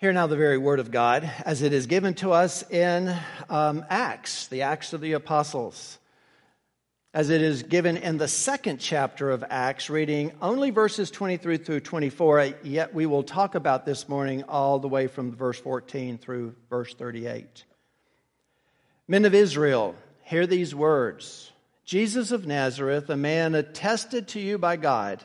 Hear now the very word of God as it is given to us in um, Acts, the Acts of the Apostles. As it is given in the second chapter of Acts, reading only verses 23 through 24, yet we will talk about this morning all the way from verse 14 through verse 38. Men of Israel, hear these words Jesus of Nazareth, a man attested to you by God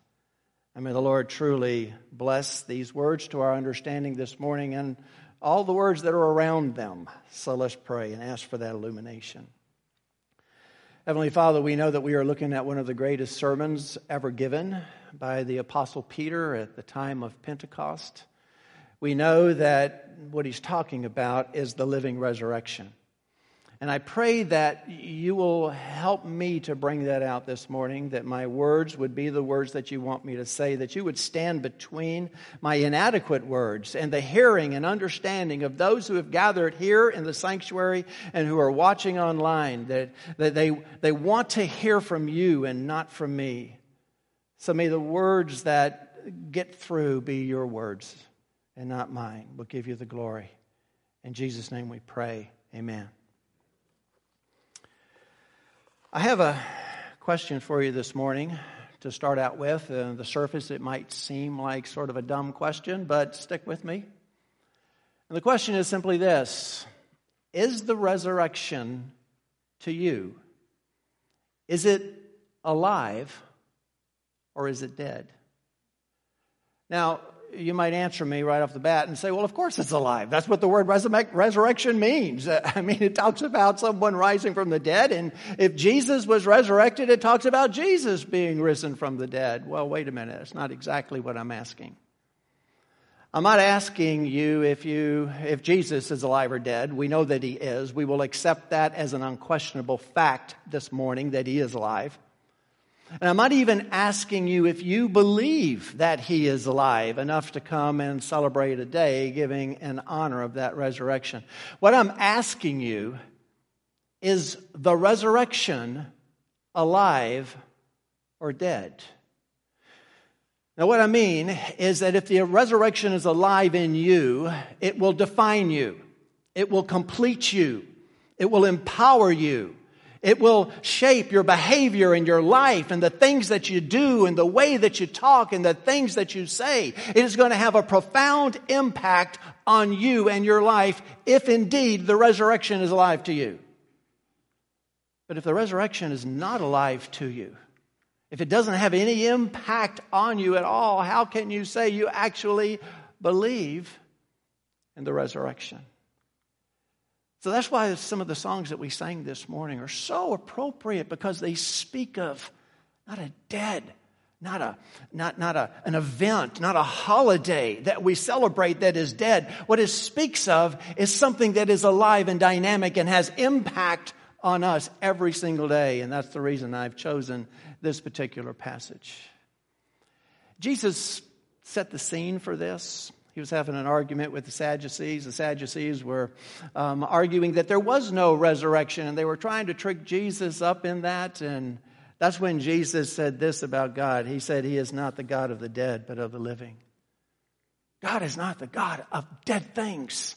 And may the Lord truly bless these words to our understanding this morning and all the words that are around them. So let's pray and ask for that illumination. Heavenly Father, we know that we are looking at one of the greatest sermons ever given by the Apostle Peter at the time of Pentecost. We know that what he's talking about is the living resurrection. And I pray that you will help me to bring that out this morning, that my words would be the words that you want me to say, that you would stand between my inadequate words and the hearing and understanding of those who have gathered here in the sanctuary and who are watching online, that, that they, they want to hear from you and not from me. So may the words that get through be your words and not mine. We'll give you the glory. In Jesus' name we pray. Amen. I have a question for you this morning to start out with. Uh, the surface, it might seem like sort of a dumb question, but stick with me. And the question is simply this Is the resurrection to you? Is it alive or is it dead? Now, you might answer me right off the bat and say, well, of course it's alive. That's what the word resurrection means. I mean, it talks about someone rising from the dead. And if Jesus was resurrected, it talks about Jesus being risen from the dead. Well, wait a minute. That's not exactly what I'm asking. I'm not asking you if you, if Jesus is alive or dead. We know that he is. We will accept that as an unquestionable fact this morning that he is alive. And I'm not even asking you if you believe that he is alive enough to come and celebrate a day giving an honor of that resurrection. What I'm asking you is the resurrection alive or dead? Now, what I mean is that if the resurrection is alive in you, it will define you, it will complete you, it will empower you. It will shape your behavior and your life and the things that you do and the way that you talk and the things that you say. It is going to have a profound impact on you and your life if indeed the resurrection is alive to you. But if the resurrection is not alive to you, if it doesn't have any impact on you at all, how can you say you actually believe in the resurrection? So that's why some of the songs that we sang this morning are so appropriate because they speak of not a dead, not a not not a, an event, not a holiday that we celebrate that is dead. What it speaks of is something that is alive and dynamic and has impact on us every single day, and that's the reason I've chosen this particular passage. Jesus set the scene for this. He was having an argument with the Sadducees. The Sadducees were um, arguing that there was no resurrection, and they were trying to trick Jesus up in that. And that's when Jesus said this about God He said, He is not the God of the dead, but of the living. God is not the God of dead things.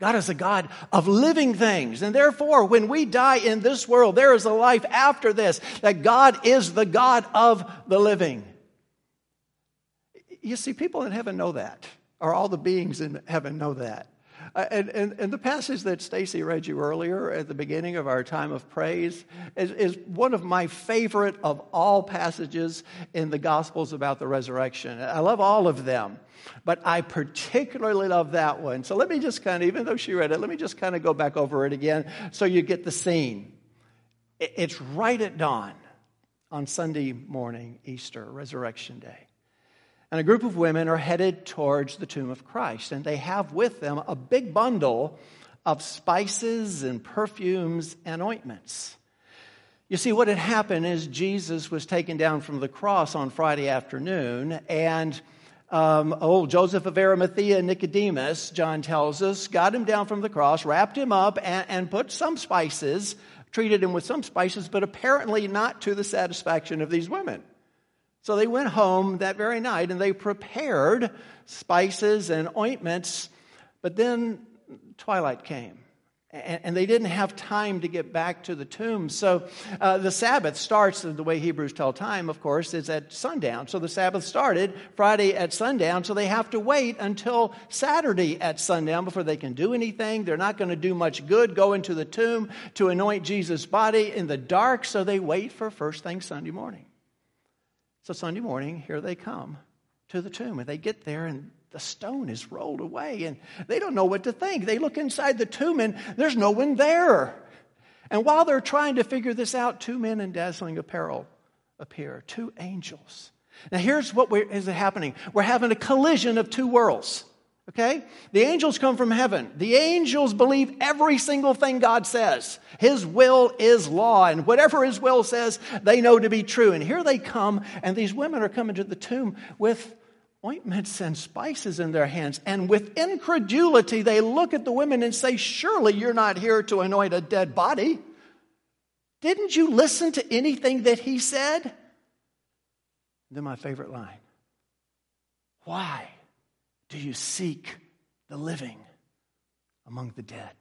God is a God of living things. And therefore, when we die in this world, there is a life after this, that God is the God of the living. You see, people in heaven know that or all the beings in heaven know that. Uh, and, and, and, the passage that Stacy read you earlier at the beginning of our time of praise is, is one of my favorite of all passages in the Gospels about the resurrection. I love all of them, but I particularly love that one. So let me just kind of, even though she read it, let me just kind of go back over it again so you get the scene. It's right at dawn on Sunday morning, Easter, Resurrection Day. And a group of women are headed towards the tomb of Christ, and they have with them a big bundle of spices and perfumes and ointments. You see, what had happened is Jesus was taken down from the cross on Friday afternoon, and um, old Joseph of Arimathea, and Nicodemus, John tells us, got him down from the cross, wrapped him up, and, and put some spices, treated him with some spices, but apparently not to the satisfaction of these women. So they went home that very night and they prepared spices and ointments, but then twilight came and, they didn't have time to get back to the tomb. So uh, the Sabbath starts, the way Hebrews tell time, of course, is at sundown. So the Sabbath started Friday at sundown, so they have to wait until Saturday at sundown before they can do anything. They're not going to do much good, go into the tomb to anoint Jesus' body in the dark, so they wait for first thing Sunday morning. So Sunday morning, here they come to the tomb, and they get there, and the stone is rolled away and they don't know what to think. They look inside the tomb and there's no one there. And while they're trying to figure this out, two men in dazzling apparel appear, two angels. Now, here's what is happening we're having a collision of two worlds. Okay? The angels come from heaven. The angels believe every single thing God says. His will is law, and whatever His will says, they know to be true. And here they come, and these women are coming to the tomb with ointments and spices in their hands. And with incredulity, they look at the women and say, Surely you're not here to anoint a dead body. Didn't you listen to anything that he said? then my favorite line Why do you seek the living among the dead?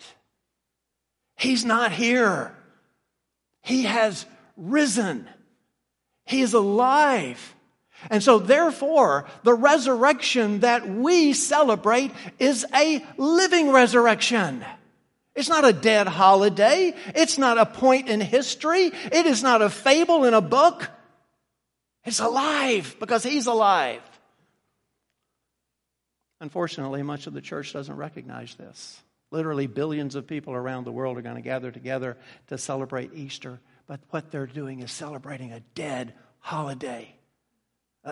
He's not here. He has risen. He is alive. And so, therefore, the resurrection that we celebrate is a living resurrection. It's not a dead holiday. It's not a point in history. It is not a fable in a book. It's alive because He's alive. Unfortunately, much of the church doesn't recognize this. Literally, billions of people around the world are going to gather together to celebrate Easter, but what they're doing is celebrating a dead holiday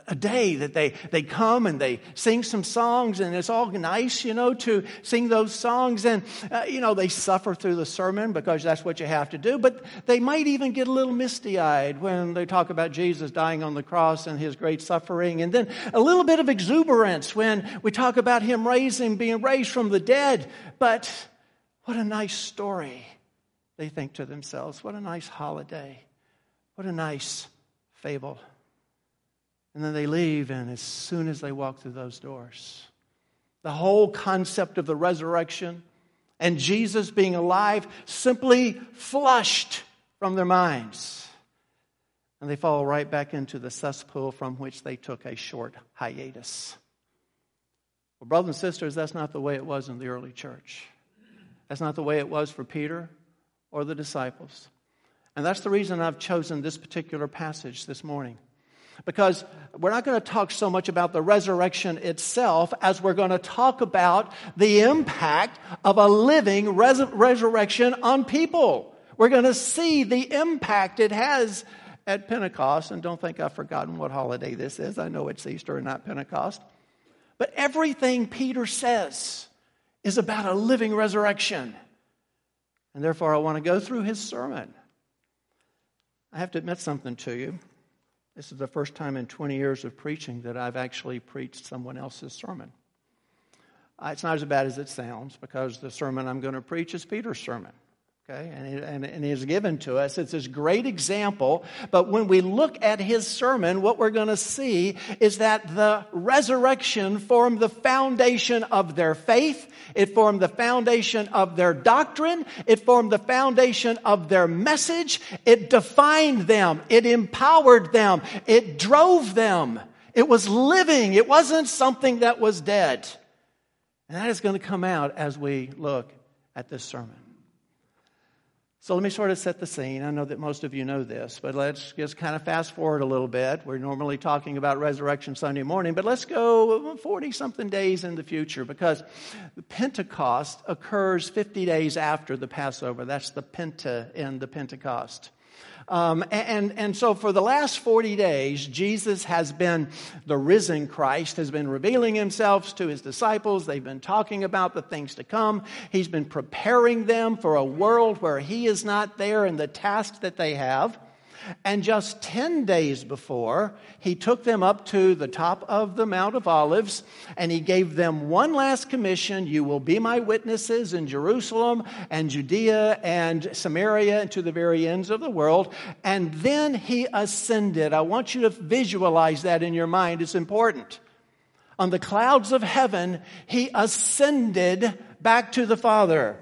a day that they, they come and they sing some songs and it's all nice, you know, to sing those songs. And, uh, you know, they suffer through the sermon because that's what you have to do. But they might even get a little misty eyed when they talk about Jesus dying on the cross and his great suffering. And then a little bit of exuberance when we talk about him raising, being raised from the dead. But what a nice story, they think to themselves. What a nice holiday. What a nice fable. And then they leave, and as soon as they walk through those doors, the whole concept of the resurrection and Jesus being alive simply flushed from their minds. And they fall right back into the cesspool from which they took a short hiatus. Well, brothers and sisters, that's not the way it was in the early church. That's not the way it was for Peter or the disciples. And that's the reason I've chosen this particular passage this morning because we're not going to talk so much about the resurrection itself as we're going to talk about the impact of a living res- resurrection on people. We're going to see the impact it has at Pentecost. And don't think I've forgotten what holiday this is. I know it's Easter and not Pentecost. But everything Peter says is about a living resurrection. And therefore, I want to go through his sermon. I have to admit something to you. This is the first time in 20 years of preaching that I've actually preached someone else's sermon. Uh, it's not as bad as it sounds because the sermon I'm going to preach is Peter's sermon. Okay, and, and, and is given to us. It's this great example. But when we look at his sermon, what we're going to see is that the resurrection formed the foundation of their faith. It formed the foundation of their doctrine. It formed the foundation of their message. It defined them. It empowered them. It drove them. It was living. It wasn't something that was dead. And that is going to come out as we look at this sermon. So let me sort of set the scene. I know that most of you know this, but let's just kind of fast forward a little bit. We're normally talking about Resurrection Sunday morning, but let's go 40 something days in the future because Pentecost occurs 50 days after the Passover. That's the Penta in the Pentecost. Um, and, and so for the last 40 days, Jesus has been, the risen Christ has been revealing himself to his disciples. They've been talking about the things to come. He's been preparing them for a world where he is not there and the task that they have. And just 10 days before, he took them up to the top of the Mount of Olives and he gave them one last commission You will be my witnesses in Jerusalem and Judea and Samaria and to the very ends of the world. And then he ascended. I want you to visualize that in your mind, it's important. On the clouds of heaven, he ascended back to the Father.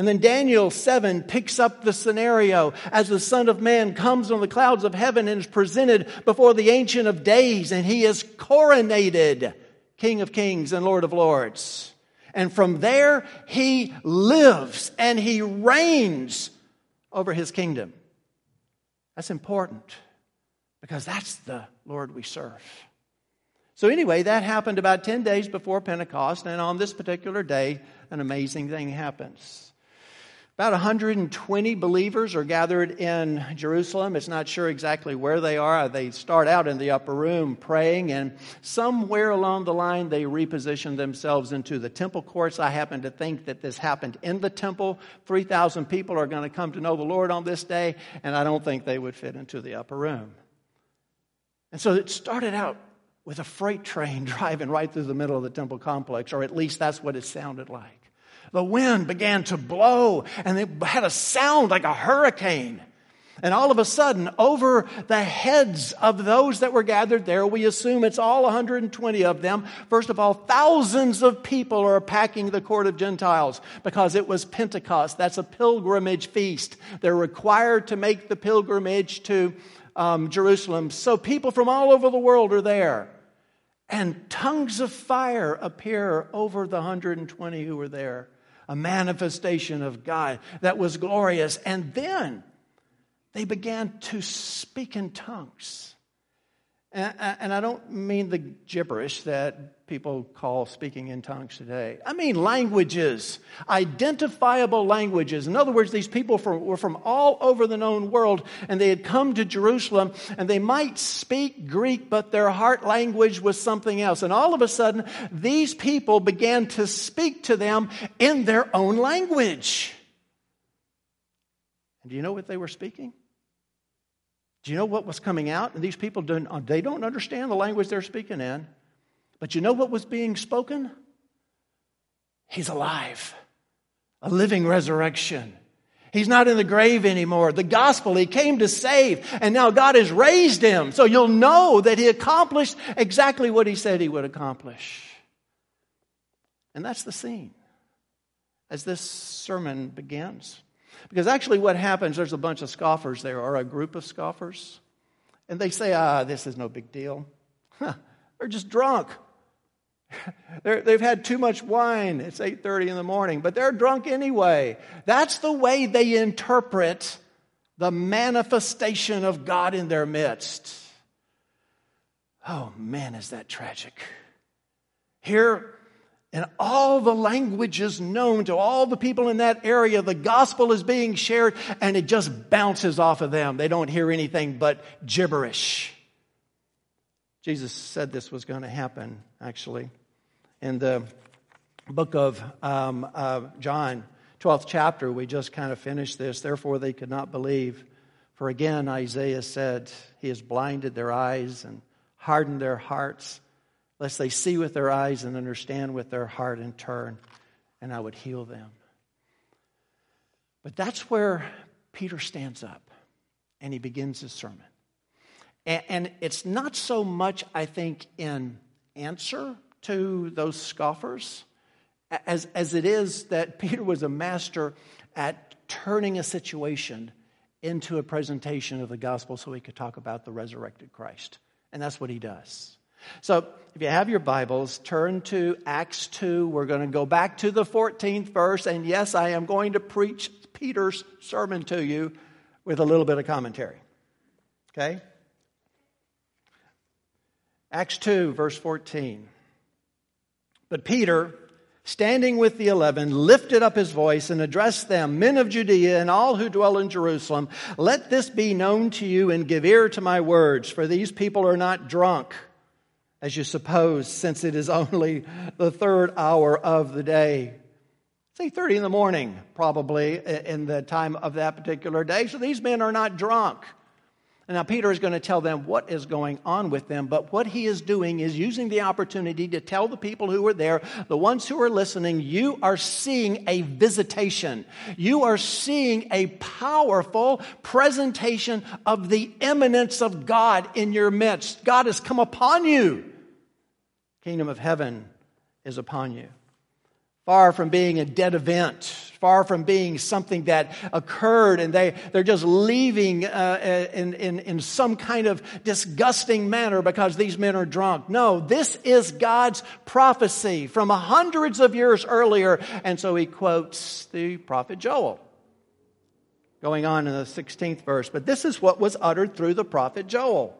And then Daniel 7 picks up the scenario as the Son of Man comes on the clouds of heaven and is presented before the Ancient of Days, and he is coronated King of Kings and Lord of Lords. And from there, he lives and he reigns over his kingdom. That's important because that's the Lord we serve. So, anyway, that happened about 10 days before Pentecost, and on this particular day, an amazing thing happens. About 120 believers are gathered in Jerusalem. It's not sure exactly where they are. They start out in the upper room praying, and somewhere along the line, they reposition themselves into the temple courts. I happen to think that this happened in the temple. 3,000 people are going to come to know the Lord on this day, and I don't think they would fit into the upper room. And so it started out with a freight train driving right through the middle of the temple complex, or at least that's what it sounded like. The wind began to blow and it had a sound like a hurricane. And all of a sudden, over the heads of those that were gathered there, we assume it's all 120 of them. First of all, thousands of people are packing the court of Gentiles because it was Pentecost. That's a pilgrimage feast. They're required to make the pilgrimage to um, Jerusalem. So people from all over the world are there. And tongues of fire appear over the 120 who were there a manifestation of God that was glorious. And then they began to speak in tongues. And, I don't mean the gibberish that people call speaking in tongues today. I mean languages, identifiable languages. In other words, these people from, were from all over the known world, and they had come to Jerusalem, and they might speak Greek, but their heart language was something else. And all of a sudden, these people began to speak to them in their own language. And do you know what they were speaking? Do you know what was coming out? And these people don't, uh, they don't understand the language they're speaking in. But you know what was being spoken? He's alive, a living resurrection. He's not in the grave anymore. The gospel, he came to save, and now God has raised him. So you'll know that he accomplished exactly what he said he would accomplish. And that's the scene as this sermon begins. Because actually, what happens, there's a bunch of scoffers there, or a group of scoffers, and they say, ah, this is no big deal. Huh, they're just drunk. they have had too much wine. It's 8:30 in the morning, but they're drunk anyway. That's the way they interpret the manifestation of God in their midst. Oh man, is that tragic. Here in all the languages known to all the people in that area, the gospel is being shared and it just bounces off of them. They don't hear anything but gibberish. Jesus said this was going to happen, actually. In the book of um, uh, John, 12th chapter, we just kind of finished this. Therefore, they could not believe. For again, Isaiah said, He has blinded their eyes and hardened their hearts lest they see with their eyes and understand with their heart and turn, and I would heal them. But that's where Peter stands up and he begins his sermon. And, and it's not so much, I think, in answer to those scoffers as, as it is that Peter was a master at turning a situation into a presentation of the gospel so he could talk about the resurrected Christ. And that's what he does. So, if you have your Bibles, turn to Acts 2. We're going to go back to the 14th verse. And yes, I am going to preach Peter's sermon to you with a little bit of commentary. Okay? Acts 2, verse 14. But Peter, standing with the eleven, lifted up his voice and addressed them, Men of Judea and all who dwell in Jerusalem, let this be known to you and give ear to my words, for these people are not drunk, as you suppose, since it is only the third hour of the day. It's 8.30 in the morning, probably, in the time of that particular day. So these men are not drunk. And now Peter is going to tell them what is going on with them, but what he is doing is using the opportunity to tell the people who are there, the ones who are listening, you are seeing a visitation. You are seeing a powerful presentation of the immanence of God in your midst. God has come upon you. Kingdom of heaven is upon you far from being a dead event, far from being something that occurred and they, they're just leaving uh, in, in, in some kind of disgusting manner because these men are drunk. No, this is God's prophecy from hundreds of years earlier. And so he quotes the prophet Joel. Going on in the 16th verse, but this is what was uttered through the prophet Joel.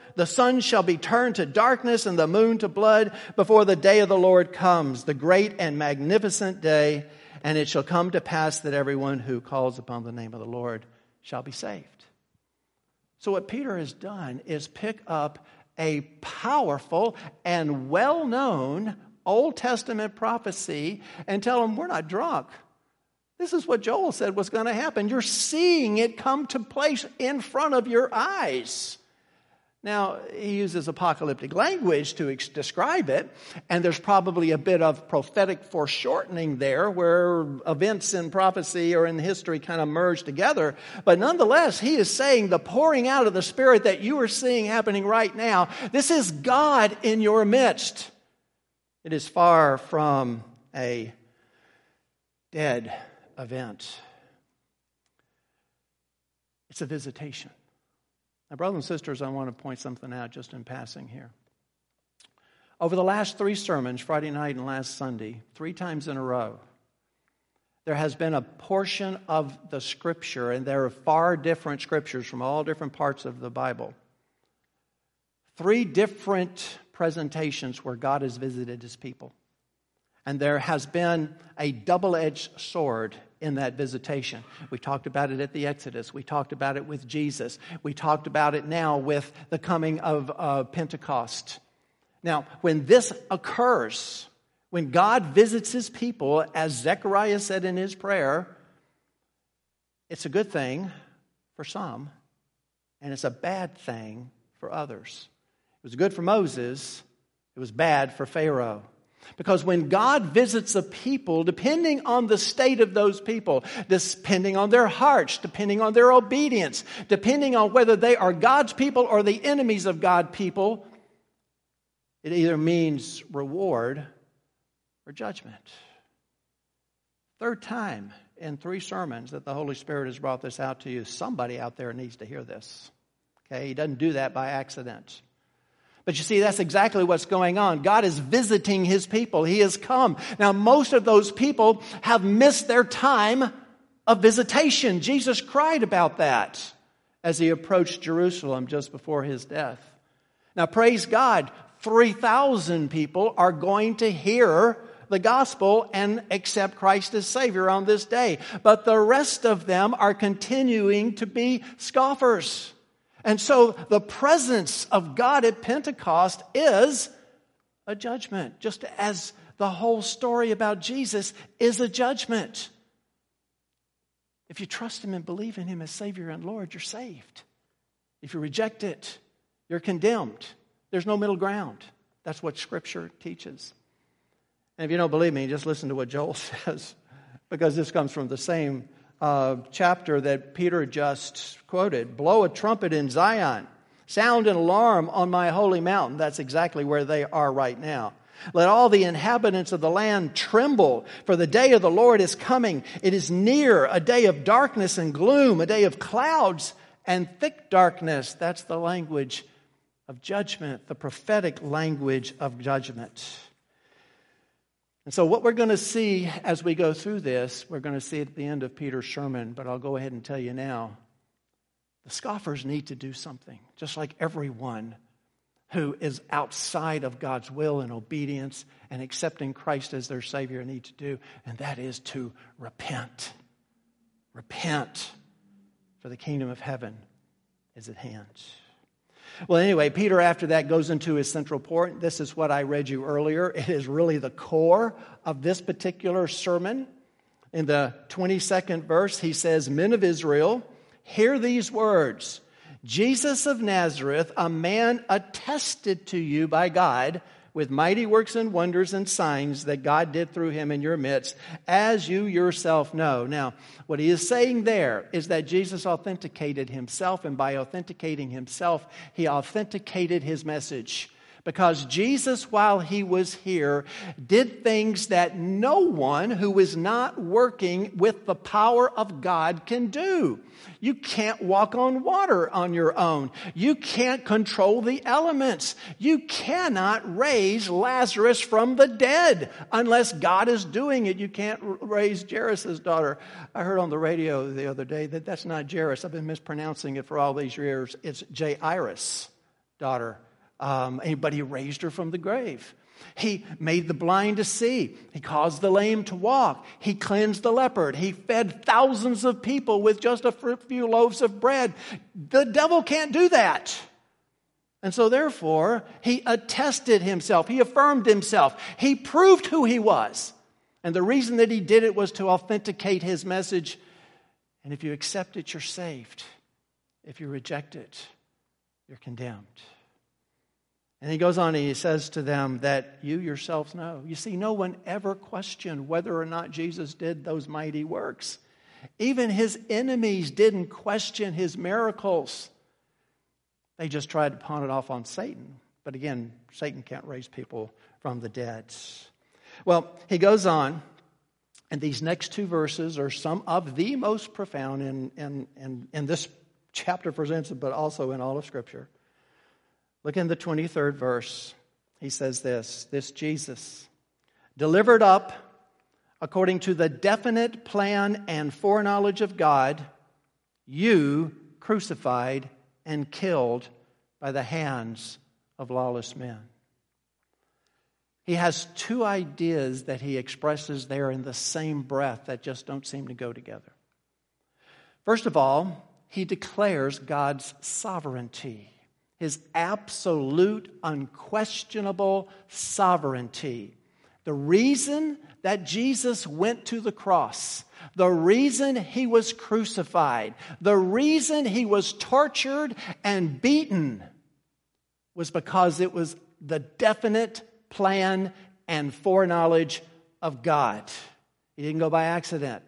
The sun shall be turned to darkness and the moon to blood before the day of the Lord comes, the great and magnificent day. And it shall come to pass that everyone who calls upon the name of the Lord shall be saved. So, what Peter has done is pick up a powerful and well known Old Testament prophecy and tell them, We're not drunk. This is what Joel said was going to happen. You're seeing it come to place in front of your eyes. Now, he uses apocalyptic language to ex- describe it, and there's probably a bit of prophetic foreshortening there where events in prophecy or in history kind of merge together. But nonetheless, he is saying the pouring out of the Spirit that you are seeing happening right now, this is God in your midst. It is far from a dead event, it's a visitation. Now, brothers and sisters, I want to point something out just in passing here. Over the last three sermons, Friday night and last Sunday, three times in a row, there has been a portion of the scripture, and there are far different scriptures from all different parts of the Bible. Three different presentations where God has visited his people. And there has been a double edged sword in that visitation. We talked about it at the Exodus. We talked about it with Jesus. We talked about it now with the coming of uh, Pentecost. Now, when this occurs, when God visits his people, as Zechariah said in his prayer, it's a good thing for some, and it's a bad thing for others. It was good for Moses, it was bad for Pharaoh. Because when God visits a people, depending on the state of those people, depending on their hearts, depending on their obedience, depending on whether they are God's people or the enemies of God people, it either means reward or judgment. Third time in three sermons that the Holy Spirit has brought this out to you. Somebody out there needs to hear this. Okay, he doesn't do that by accident. But you see, that's exactly what's going on. God is visiting his people. He has come. Now, most of those people have missed their time of visitation. Jesus cried about that as he approached Jerusalem just before his death. Now, praise God, 3,000 people are going to hear the gospel and accept Christ as Savior on this day. But the rest of them are continuing to be scoffers. And so the presence of God at Pentecost is a judgment, just as the whole story about Jesus is a judgment. If you trust Him and believe in Him as Savior and Lord, you're saved. If you reject it, you're condemned. There's no middle ground. That's what Scripture teaches. And if you don't believe me, just listen to what Joel says, because this comes from the same uh, chapter that Peter just quoted Blow a trumpet in Zion, sound an alarm on my holy mountain. That's exactly where they are right now. Let all the inhabitants of the land tremble, for the day of the Lord is coming. It is near, a day of darkness and gloom, a day of clouds and thick darkness. That's the language of judgment, the prophetic language of judgment. And so, what we're going to see as we go through this, we're going to see at the end of Peter's sermon, but I'll go ahead and tell you now the scoffers need to do something, just like everyone who is outside of God's will and obedience and accepting Christ as their Savior need to do, and that is to repent. Repent, for the kingdom of heaven is at hand. Well, anyway, Peter, after that, goes into his central point. This is what I read you earlier. It is really the core of this particular sermon. In the 22nd verse, he says, Men of Israel, hear these words. Jesus of Nazareth, a man attested to you by God with mighty works and wonders and signs that God did through him in your midst, as you yourself know. Now, what he is saying there is that Jesus authenticated himself, and by authenticating himself, he authenticated his message. Because Jesus, while he was here, did things that no one who is not working with the power of God can do. You can't walk on water on your own. You can't control the elements. You cannot raise Lazarus from the dead unless God is doing it. You can't raise Jairus' daughter. I heard on the radio the other day that that's not Jairus. I've been mispronouncing it for all these years. It's Jairus' daughter um, but he raised her from the grave. He made the blind to see. He caused the lame to walk. He cleansed the leopard. He fed thousands of people with just a few loaves of bread. The devil can't do that. And so, therefore, he attested himself. He affirmed himself. He proved who he was. And the reason that he did it was to authenticate his message. And if you accept it, you're saved. If you reject it, you're condemned. And he goes on and he says to them that you yourselves know. You see, no one ever questioned whether or not Jesus did those mighty works. Even his enemies didn't question his miracles. They just tried to pawn it off on Satan. But again, Satan can't raise people from the dead. Well, he goes on, and these next two verses are some of the most profound in, in, in, in this chapter presents but also in all of Scripture. Look in the 23rd verse. He says this This Jesus, delivered up according to the definite plan and foreknowledge of God, you crucified and killed by the hands of lawless men. He has two ideas that he expresses there in the same breath that just don't seem to go together. First of all, he declares God's sovereignty his absolute, unquestionable sovereignty. The reason that Jesus went to the cross, the reason he was crucified, the reason he was tortured and beaten was because it was the definite plan and foreknowledge of God. He didn't go by accident.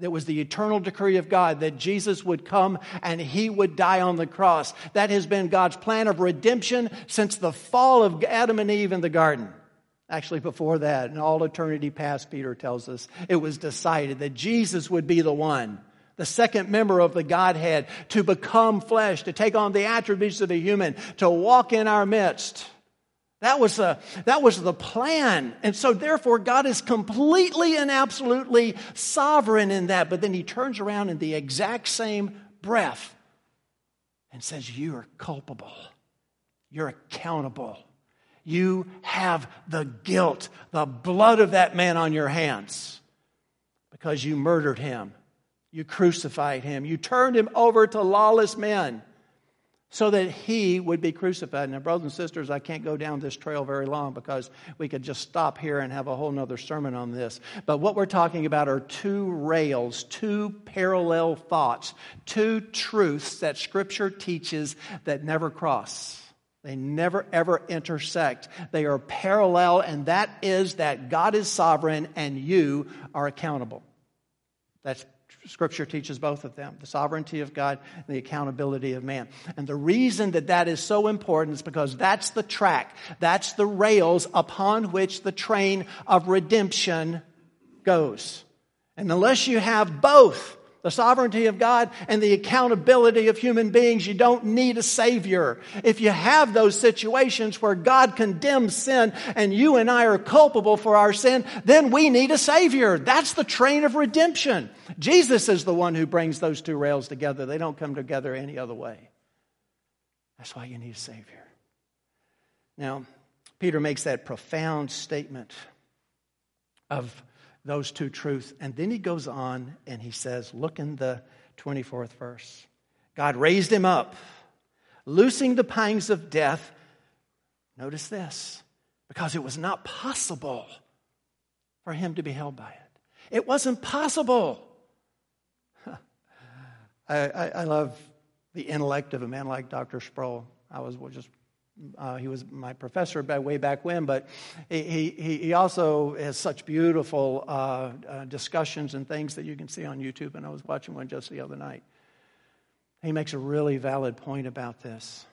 That was the eternal decree of God that Jesus would come and he would die on the cross. That has been God's plan of redemption since the fall of Adam and Eve in the garden. Actually, before that, in all eternity past, Peter tells us, it was decided that Jesus would be the one, the second member of the Godhead, to become flesh, to take on the attributes of a human, to walk in our midst. That was, a, that was the plan. And so, therefore, God is completely and absolutely sovereign in that. But then he turns around in the exact same breath and says, You are culpable. You're accountable. You have the guilt, the blood of that man on your hands because you murdered him. You crucified him. You turned him over to lawless men so that he would be crucified. Now, brothers and sisters, I can't go down this trail very long because we could just stop here and have a whole nother sermon on this. But what we're talking about are two rails, two parallel thoughts, two truths that Scripture teaches that never cross. They never ever intersect. They are parallel, and that is that God is sovereign and you are accountable. That's Scripture teaches both of them the sovereignty of God and the accountability of man. And the reason that that is so important is because that's the track, that's the rails upon which the train of redemption goes. And unless you have both, the sovereignty of God and the accountability of human beings. You don't need a Savior. If you have those situations where God condemns sin and you and I are culpable for our sin, then we need a Savior. That's the train of redemption. Jesus is the one who brings those two rails together. They don't come together any other way. That's why you need a Savior. Now, Peter makes that profound statement of those two truths. And then he goes on and he says, Look in the 24th verse. God raised him up, loosing the pangs of death. Notice this, because it was not possible for him to be held by it. It wasn't possible. I, I, I love the intellect of a man like Dr. Sproul. I was just uh, he was my professor by way back when, but he, he, he also has such beautiful uh, uh, discussions and things that you can see on YouTube. And I was watching one just the other night. He makes a really valid point about this.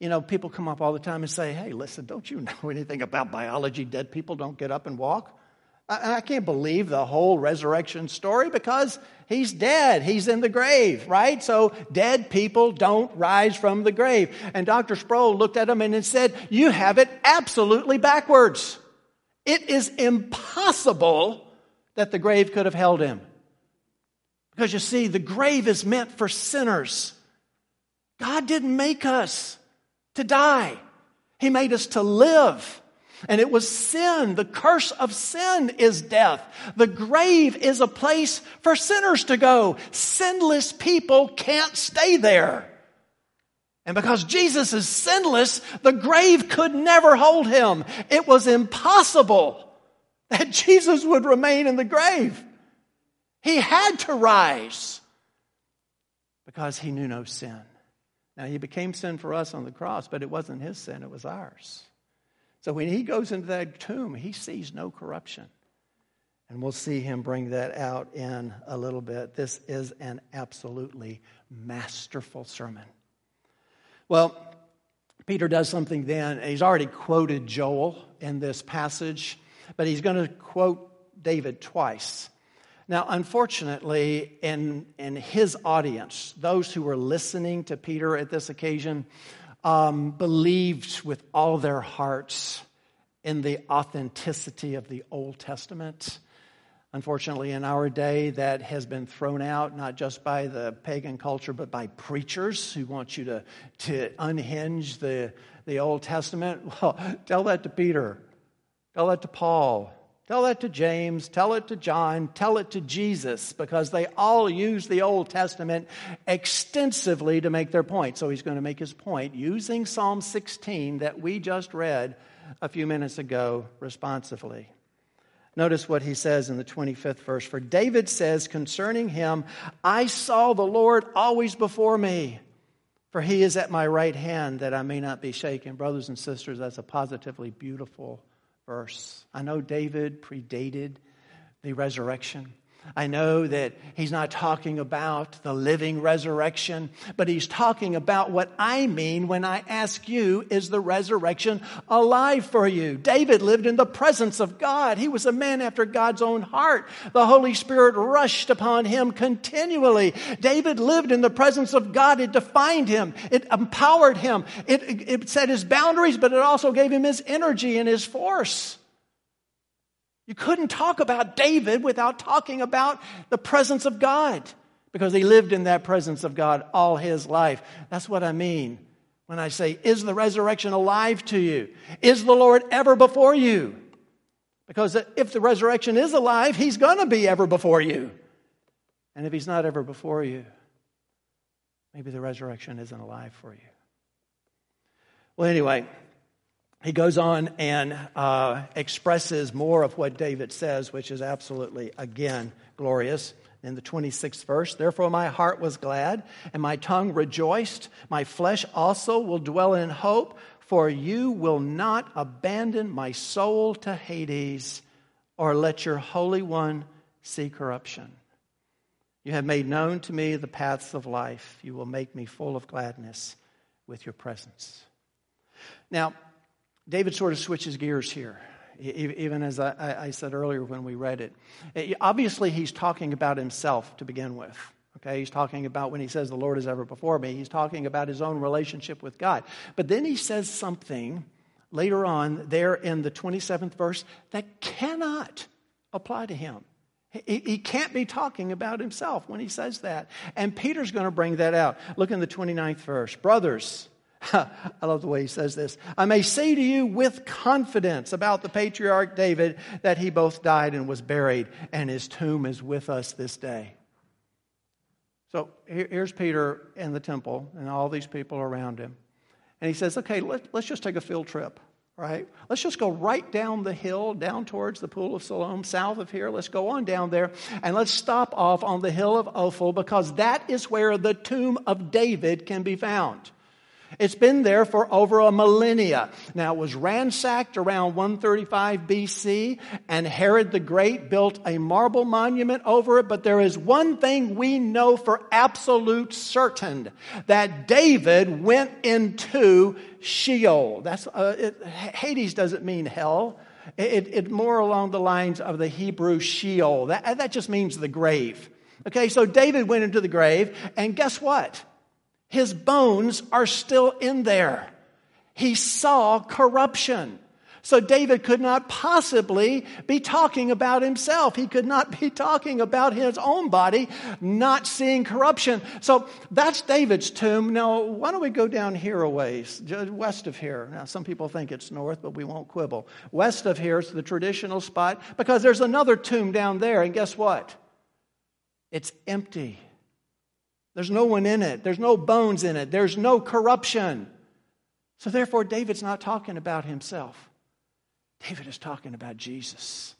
You know, people come up all the time and say, Hey, listen, don't you know anything about biology? Dead people don't get up and walk. I, can't believe the whole resurrection story because he's dead. He's in the grave, right? So dead people don't rise from the grave. And Dr. Sproul looked at him and said, You have it absolutely backwards. It is impossible that the grave could have held him. Because you see, the grave is meant for sinners. God didn't make us to die, He made us to live. And it was sin. The curse of sin is death. The grave is a place for sinners to go. Sinless people can't stay there. And because Jesus is sinless, the grave could never hold him. It was impossible that Jesus would remain in the grave. He had to rise because he knew no sin. Now, he became sin for us on the cross, but it wasn't his sin, it was ours. So when he goes into that tomb, he sees no corruption. And we'll see him bring that out in a little bit. This is an absolutely masterful sermon. Well, Peter does something then. He's already quoted Joel in this passage, but he's going to quote David twice. Now, unfortunately, in, in his audience, those who were listening to Peter at this occasion, um, believed with all their hearts in the authenticity of the Old Testament. Unfortunately, in our day, that has been thrown out not just by the pagan culture, but by preachers who want you to, to unhinge the, the Old Testament. Well, tell that to Peter, tell that to Paul, Tell that to James, tell it to John, tell it to Jesus, because they all use the Old Testament extensively to make their point. So he's going to make his point using Psalm 16 that we just read a few minutes ago responsively. Notice what he says in the 25th verse. For David says concerning him, I saw the Lord always before me, for he is at my right hand that I may not be shaken. Brothers and sisters, that's a positively beautiful verse. I know David predated the resurrection. I know that he's not talking about the living resurrection, but he's talking about what I mean when I ask you, is the resurrection alive for you? David lived in the presence of God. He was a man after God's own heart. The Holy Spirit rushed upon him continually. David lived in the presence of God. It defined him. It empowered him. It, it set his boundaries, but it also gave him his energy and his force. You couldn't talk about David without talking about the presence of God because he lived in that presence of God all his life. That's what I mean when I say, Is the resurrection alive to you? Is the Lord ever before you? Because if the resurrection is alive, he's going to be ever before you. And if he's not ever before you, maybe the resurrection isn't alive for you. Well, anyway, he goes on and uh, expresses more of what David says, which is absolutely, again, glorious. In the 26th verse, therefore my heart was glad and my tongue rejoiced. My flesh also will dwell in hope, for you will not abandon my soul to Hades or let your Holy One see corruption. You have made known to me the paths of life. You will make me full of gladness with your presence. Now, David sort of switches gears here, even as I, said earlier when we read it. Obviously, he's talking about himself to begin with. Okay, he's talking about when he says the Lord is ever before me, he's talking about his own relationship with God. But then he says something later on there in the 27th verse that cannot apply to him. He, he can't be talking about himself when he says that. And Peter's going to bring that out. Look in the 29th verse. Brothers, I love the way he says this. I may say to you with confidence about the patriarch David that he both died and was buried, and his tomb is with us this day. So here's Peter in the temple and all these people around him. And he says, okay, let, us just take a field trip, right? Let's just go right down the hill, down towards the Pool of Siloam, south of here. Let's go on down there and let's stop off on the hill of Ophel because that is where the tomb of David can be found. It's been there for over a millennia. Now, it was ransacked around 135 BC, and Herod the Great built a marble monument over it. But there is one thing we know for absolute certain that David went into Sheol. That's, uh, it, Hades doesn't mean hell. It, it, more along the lines of the Hebrew Sheol. That, that just means the grave. Okay, so David went into the grave, and guess what? His bones are still in there. He saw corruption. So David could not possibly be talking about himself. He could not be talking about his own body not seeing corruption. So that's David's tomb. Now, why don't we go down here a ways, west of here? Now, some people think it's north, but we won't quibble. West of here is the traditional spot because there's another tomb down there, and guess what? It's empty. There's no one in it. There's no bones in it. There's no corruption. So, therefore, David's not talking about himself. David is talking about Jesus,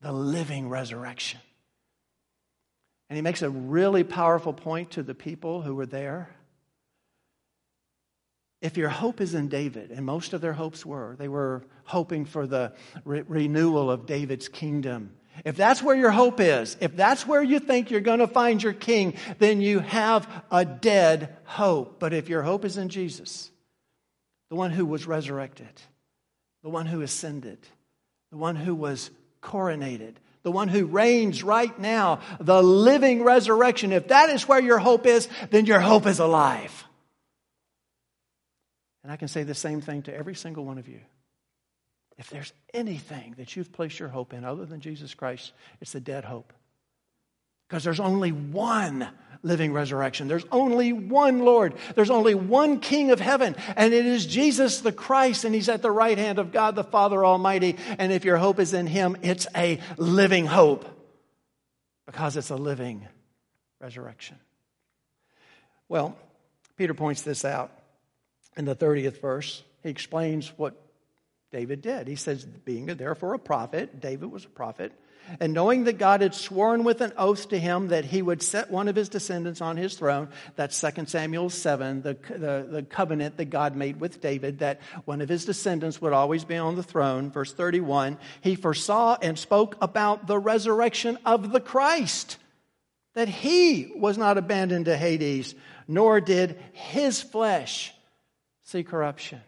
the living resurrection. And he makes a really powerful point to the people who were there. If your hope is in David, and most of their hopes were, they were hoping for the re- renewal of David's kingdom if that's where your hope is, if that's where you think you're going to find your king, then you have a dead hope. But if your hope is in Jesus, the one who was resurrected, the one who ascended, the one who was coronated, the one who reigns right now, the living resurrection, if that is where your hope is, then your hope is alive. And I can say the same thing to every single one of you. If there's anything that you've placed your hope in other than Jesus Christ, it's a dead hope. Because there's only one living resurrection. There's only one Lord. There's only one King of heaven, and it is Jesus the Christ, and He's at the right hand of God the Father Almighty. And if your hope is in Him, it's a living hope because it's a living resurrection. Well, Peter points this out in the 30th verse. He explains what David did. He says, being therefore a prophet, David was a prophet, and knowing that God had sworn with an oath to him that he would set one of his descendants on his throne, that's 2 Samuel 7, the, the, the, covenant that God made with David, that one of his descendants would always be on the throne. Verse 31, he foresaw and spoke about the resurrection of the Christ, that he was not abandoned to Hades, nor did his flesh see corruption.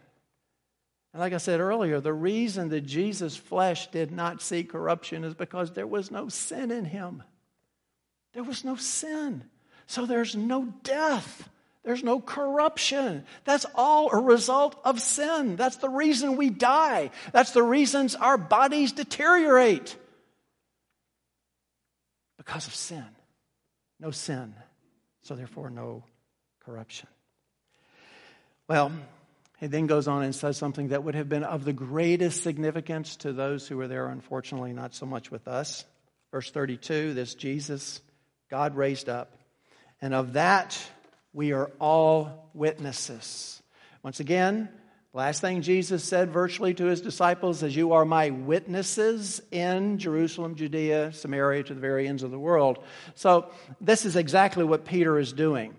And like I said earlier, the reason that Jesus' flesh did not see corruption is because there was no sin in him. There was no sin. So there's no death. There's no corruption. That's all a result of sin. That's the reason we die. That's the reasons our bodies deteriorate. Because of sin. No sin. So therefore, no corruption. Well, he then goes on and says something that would have been of the greatest significance to those who were there, unfortunately, not so much with us. Verse 32 this Jesus, God raised up, and of that we are all witnesses. Once again, last thing Jesus said virtually to his disciples is, You are my witnesses in Jerusalem, Judea, Samaria, to the very ends of the world. So, this is exactly what Peter is doing.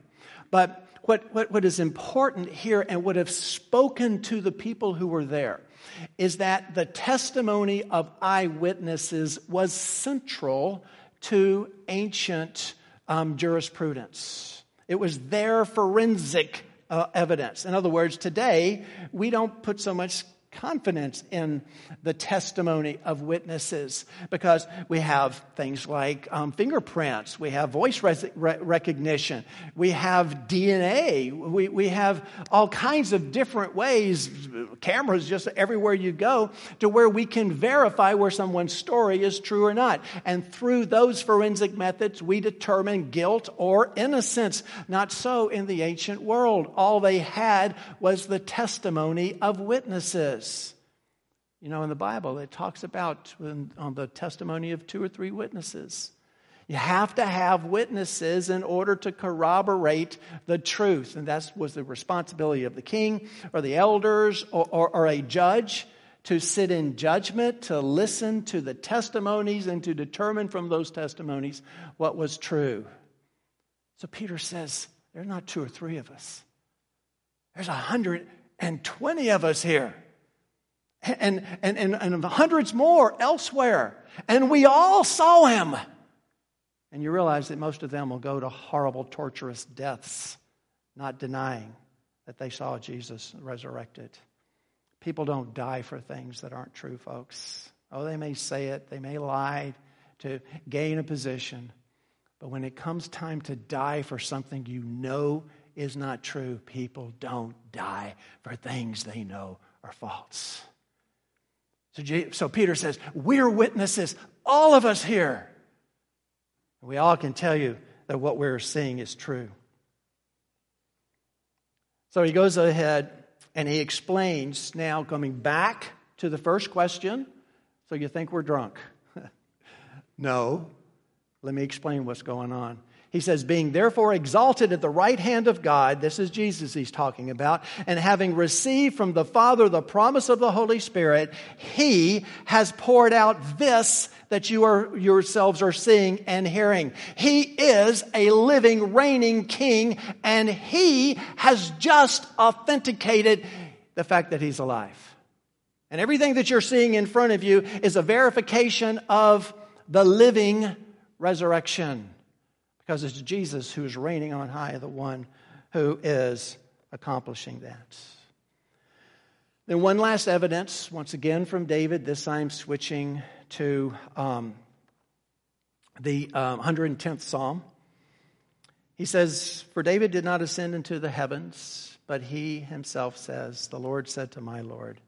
But what, what, what is important here and would have spoken to the people who were there is that the testimony of eyewitnesses was central to ancient um, jurisprudence. It was their forensic uh, evidence. In other words, today we don't put so much confidence in the testimony of witnesses because we have things like um, fingerprints, we have voice re- recognition, we have DNA, we, we have all kinds of different ways, cameras just everywhere you go, to where we can verify where someone's story is true or not. And through those forensic methods, we determine guilt or innocence. Not so in the ancient world. All they had was the testimony of witnesses. You know, in the Bible, it talks about on the testimony of two or three witnesses. You have to have witnesses in order to corroborate the truth. And that was the responsibility of the king or the elders or, or, or, a judge to sit in judgment, to listen to the testimonies, and to determine from those testimonies what was true. So Peter says, There's not two or three of us, there's 120 of us here and, and, and, and hundreds more elsewhere. And we all saw him. And you realize that most of them will go to horrible, torturous deaths, not denying that they saw Jesus resurrected. People don't die for things that aren't true, folks. Oh, they may say it, they may lie to gain a position. But when it comes time to die for something you know is not true, people don't die for things they know are false. So, so Peter says, We're witnesses, all of us here. We all can tell you that what we're seeing is true. So he goes ahead and he explains now, coming back to the first question. So you think we're drunk? no. Let me explain what's going on. He says, being therefore exalted at the right hand of God, this is Jesus he's talking about, and having received from the Father the promise of the Holy Spirit, he has poured out this that you are yourselves are seeing and hearing. He is a living, reigning king, and he has just authenticated the fact that he's alive. And everything that you're seeing in front of you is a verification of the living resurrection because it's Jesus who is reigning on high, the one who is accomplishing that. Then, one last evidence, once again from David. This I'm switching to um, the um, 110th Psalm. He says, For David did not ascend into the heavens, but he himself says, The Lord said to my Lord,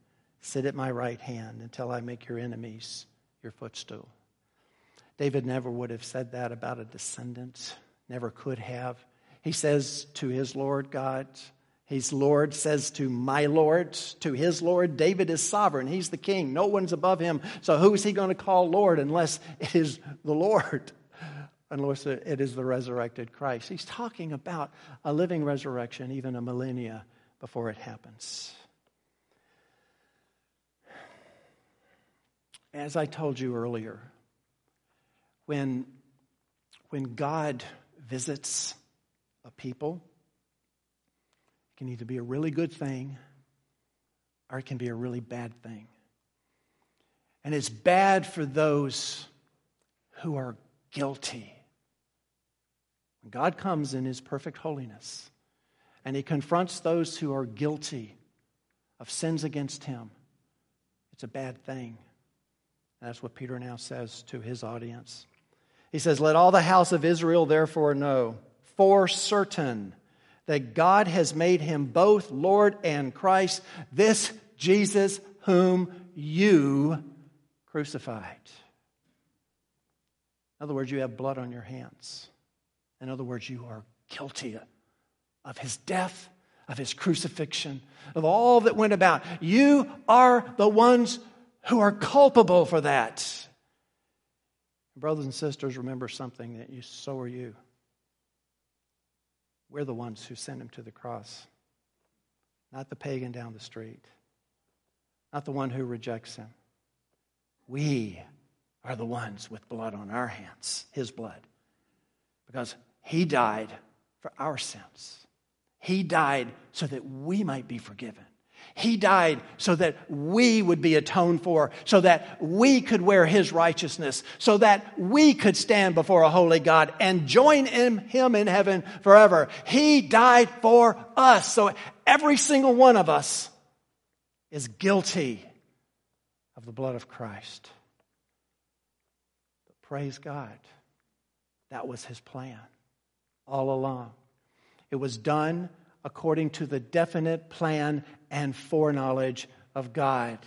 Sit at my right hand until I make your enemies your footstool. David never would have said that about a descendant, never could have. He says to his Lord God, his Lord says to my Lord, to his Lord, David is sovereign. He's the king. No one's above him. So who is he going to call Lord unless it is the Lord? Unless it is the resurrected Christ. He's talking about a living resurrection, even a millennia before it happens. As I told you earlier, when, when God visits a people, it can either be a really good thing or it can be a really bad thing. And it's bad for those who are guilty. When God comes in his perfect holiness and he confronts those who are guilty of sins against him, it's a bad thing. And that's what Peter now says to his audience. He says, Let all the house of Israel therefore know for certain that God has made him both Lord and Christ, this Jesus whom you crucified. In other words, you have blood on your hands. In other words, you are guilty of his death, of his crucifixion, of all that went about. You are the ones who are culpable for that. Brothers and sisters, remember something that you, so are you. We're the ones who sent him to the cross, not the pagan down the street, not the one who rejects him. We are the ones with blood on our hands, his blood, because he died for our sins. He died so that we might be forgiven. He died so that we would be atoned for, so that we could wear His righteousness, so that we could stand before a holy God and join in Him in heaven forever. He died for us. So every single one of us is guilty of the blood of Christ. But praise God, that was His plan all along. It was done according to the definite plan and foreknowledge of God.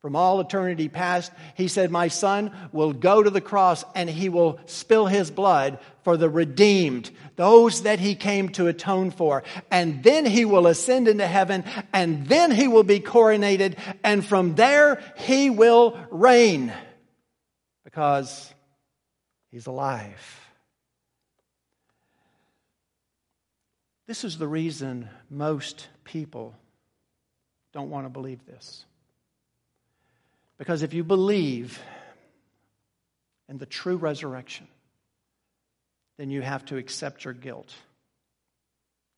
From all eternity past, he said, My son will go to the cross and he will spill his blood for the redeemed, those that he came to atone for. And then he will ascend into heaven and then he will be coronated. And from there, he will reign because he's alive. This is the reason most people don't want to believe this. Because if you believe in the true resurrection, then you have to accept your guilt.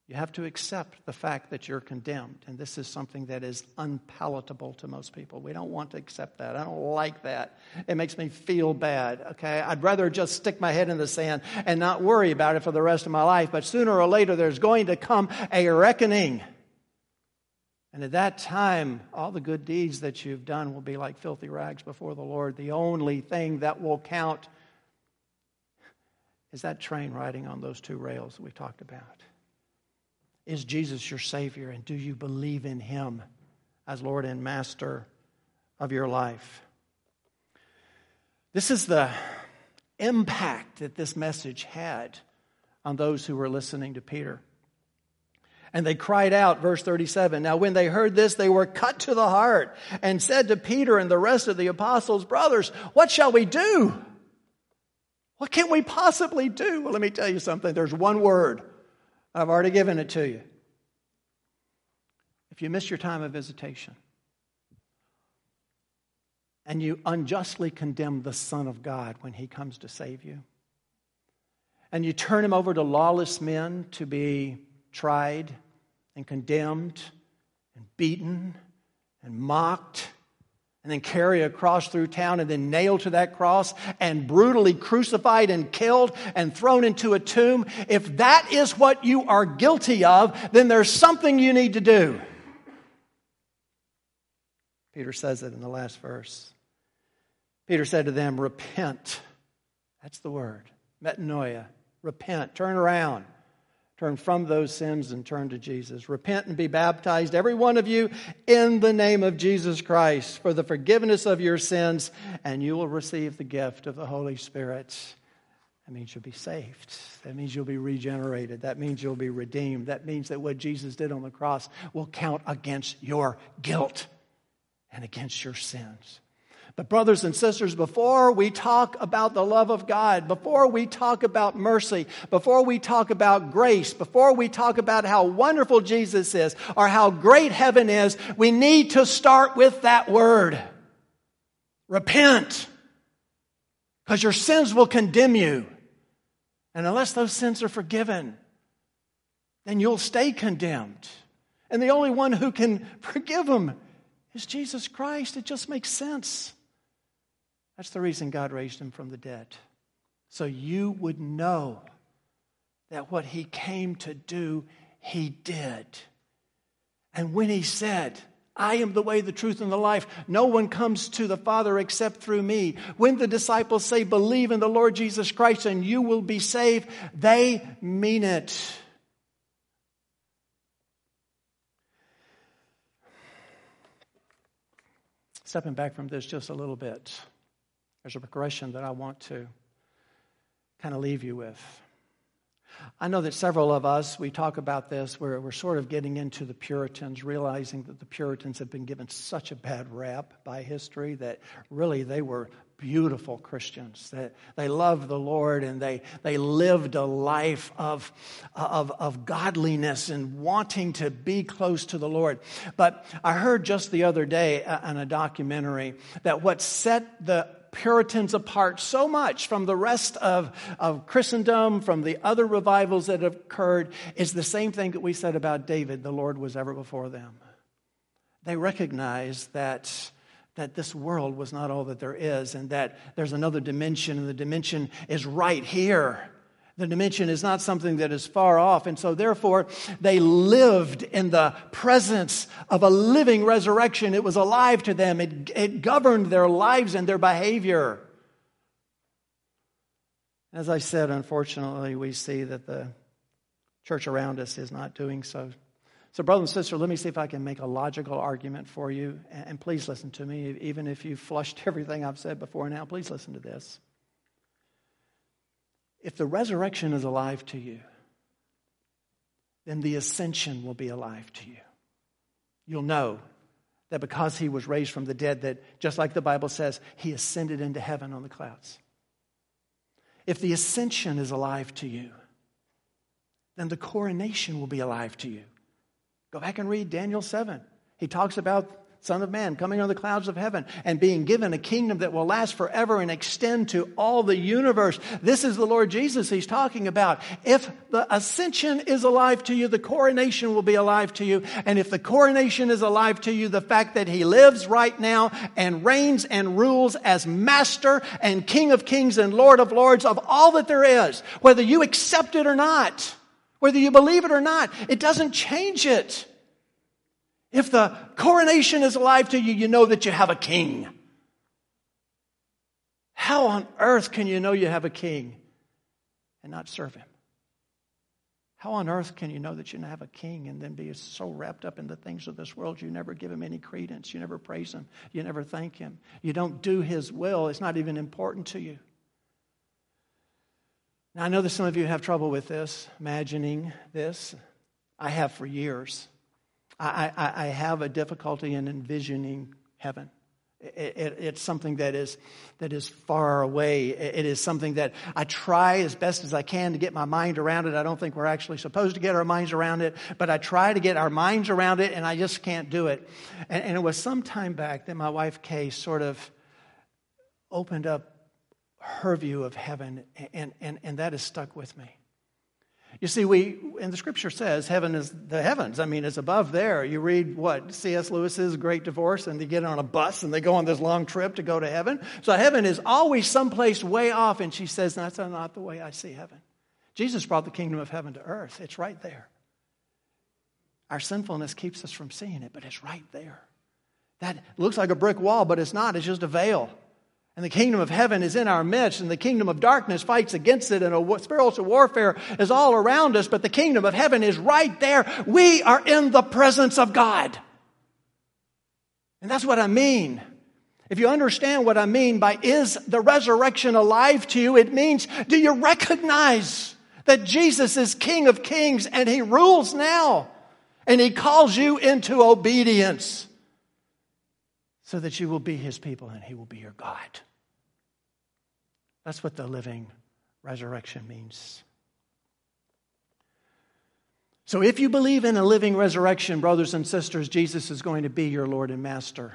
You have to accept the fact that you're condemned. And this is something that is unpalatable to most people. We don't want to accept that. I don't like that. It makes me feel bad, okay? I'd rather just stick my head in the sand and not worry about it for the rest of my life. But sooner or later, there's going to come a reckoning. And at that time, all the good deeds that you've done will be like filthy rags before the Lord. The only thing that will count is that train riding on those two rails that we talked about. Is Jesus your Savior? And do you believe in Him as Lord and Master of your life? This is the impact that this message had on those who were listening to Peter. And they cried out, verse 37. Now, when they heard this, they were cut to the heart and said to Peter and the rest of the apostles, Brothers, what shall we do? What can we possibly do? Well, let me tell you something. There's one word I've already given it to you. If you miss your time of visitation and you unjustly condemn the Son of God when he comes to save you, and you turn him over to lawless men to be tried and condemned and beaten and mocked and then carry a cross through town and then nailed to that cross and brutally crucified and killed and thrown into a tomb, if that is what you are guilty of, then there's something you need to do. Peter says it in the last verse. Peter said to them, Repent. That's the word. Metanoia. Repent. Turn around. Turn from those sins and turn to Jesus. Repent and be baptized, every one of you, in the name of Jesus Christ for the forgiveness of your sins, and you will receive the gift of the Holy Spirit. That means you'll be saved. That means you'll be regenerated. That means you'll be redeemed. That means that what Jesus did on the cross will count against your guilt and against your sins. But, brothers and sisters, before we talk about the love of God, before we talk about mercy, before we talk about grace, before we talk about how wonderful Jesus is or how great heaven is, we need to start with that word repent. Because your sins will condemn you. And unless those sins are forgiven, then you'll stay condemned. And the only one who can forgive them is Jesus Christ. It just makes sense. That's the reason God raised him from the dead. So you would know that what he came to do, he did. And when he said, I am the way, the truth, and the life. No one comes to the Father except through me. When the disciples say, Believe in the Lord Jesus Christ and you will be saved, they mean it. Stepping back from this just a little bit, there's a progression that I want to kind of leave you with. I know that several of us, we talk about this, where we're sort of getting into the Puritans, realizing that the Puritans have been given such a bad rap by history that really they were beautiful Christians. That they loved the Lord and they, they lived a life of, of, of godliness and wanting to be close to the Lord. But I heard just the other day in a documentary that what set the Puritans apart so much from the rest of, of Christendom, from the other revivals that have occurred, is the same thing that we said about David the Lord was ever before them. They recognize that, that this world was not all that there is and that there's another dimension, and the dimension is right here. The dimension is not something that is far off. And so, therefore, they lived in the presence of a living resurrection. It was alive to them, it, it governed their lives and their behavior. As I said, unfortunately, we see that the church around us is not doing so. So, brother and sister, let me see if I can make a logical argument for you. And please listen to me, even if you've flushed everything I've said before now, please listen to this. If the resurrection is alive to you, then the ascension will be alive to you. You'll know that because he was raised from the dead, that just like the Bible says, he ascended into heaven on the clouds. If the ascension is alive to you, then the coronation will be alive to you. Go back and read Daniel 7. He talks about Son of Man, coming on the clouds of heaven and being given a kingdom that will last forever and extend to all the universe. This is the Lord Jesus he's talking about. If the ascension is alive to you, the coronation will be alive to you. And if the coronation is alive to you, the fact that he lives right now and reigns and rules as master and king of kings and lord of lords of all that there is, whether you accept it or not, whether you believe it or not, it doesn't change it. If the coronation is alive to you, you know that you have a king. How on earth can you know you have a king and not serve him? How on earth can you know that you have a king and then be so wrapped up in the things of this world you never give him any credence? You never praise him. You never thank him. You don't do his will. It's not even important to you. Now, I know that some of you have trouble with this, imagining this. I have for years. I, I, have a difficulty in envisioning heaven. It, it, it's something that is, that is far away. It, it is something that I try as best as I can to get my mind around it. I don't think we're actually supposed to get our minds around it, but I try to get our minds around it, and I just can't do it. And, and it was some time back that my wife Kay sort of opened up her view of heaven, and, and, and that has stuck with me. You see, we, and the scripture says heaven is the heavens. I mean, it's above there. You read what? C.S. Lewis's Great Divorce, and they get on a bus and they go on this long trip to go to heaven. So heaven is always someplace way off, and she says, That's not the way I see heaven. Jesus brought the kingdom of heaven to earth, it's right there. Our sinfulness keeps us from seeing it, but it's right there. That looks like a brick wall, but it's not, it's just a veil. And the kingdom of heaven is in our midst, and the kingdom of darkness fights against it, and a spiritual warfare is all around us, but the kingdom of heaven is right there. We are in the presence of God. And that's what I mean. If you understand what I mean by is the resurrection alive to you, it means do you recognize that Jesus is King of kings and he rules now? And he calls you into obedience so that you will be his people and he will be your God. That's what the living resurrection means. So, if you believe in a living resurrection, brothers and sisters, Jesus is going to be your Lord and Master.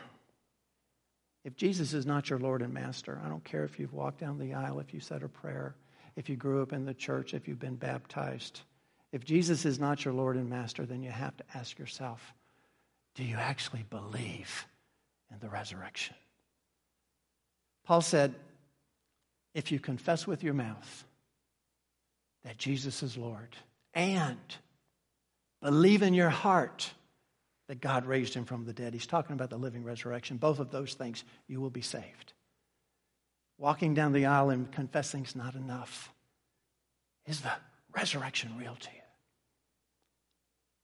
If Jesus is not your Lord and Master, I don't care if you've walked down the aisle, if you said a prayer, if you grew up in the church, if you've been baptized. If Jesus is not your Lord and Master, then you have to ask yourself do you actually believe and the resurrection. Paul said, if you confess with your mouth that Jesus is Lord and believe in your heart that God raised him from the dead, he's talking about the living resurrection. Both of those things, you will be saved. Walking down the aisle and confessing is not enough. Is the resurrection real to you?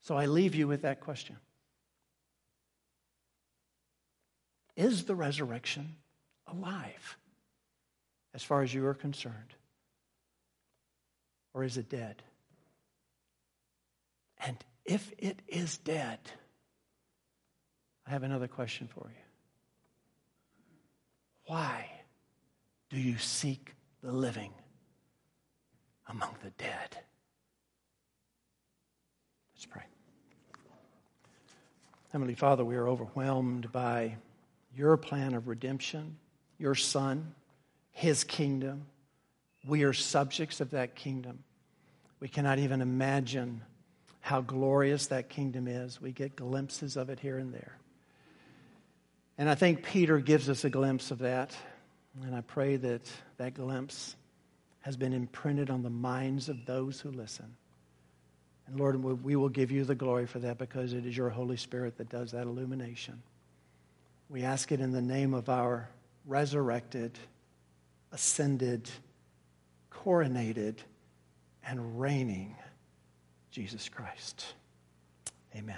So I leave you with that question. Is the resurrection alive as far as you are concerned? Or is it dead? And if it is dead, I have another question for you. Why do you seek the living among the dead? Let's pray. Heavenly Father, we are overwhelmed by your plan of redemption, your Son, His kingdom. We are subjects of that kingdom. We cannot even imagine how glorious that kingdom is. We get glimpses of it here and there. And I think Peter gives us a glimpse of that. And I pray that that glimpse has been imprinted on the minds of those who listen. And Lord, we will give you the glory for that because it is your Holy Spirit that does that illumination. We ask it in the name of our resurrected, ascended, coronated, and reigning Jesus Christ. Amen.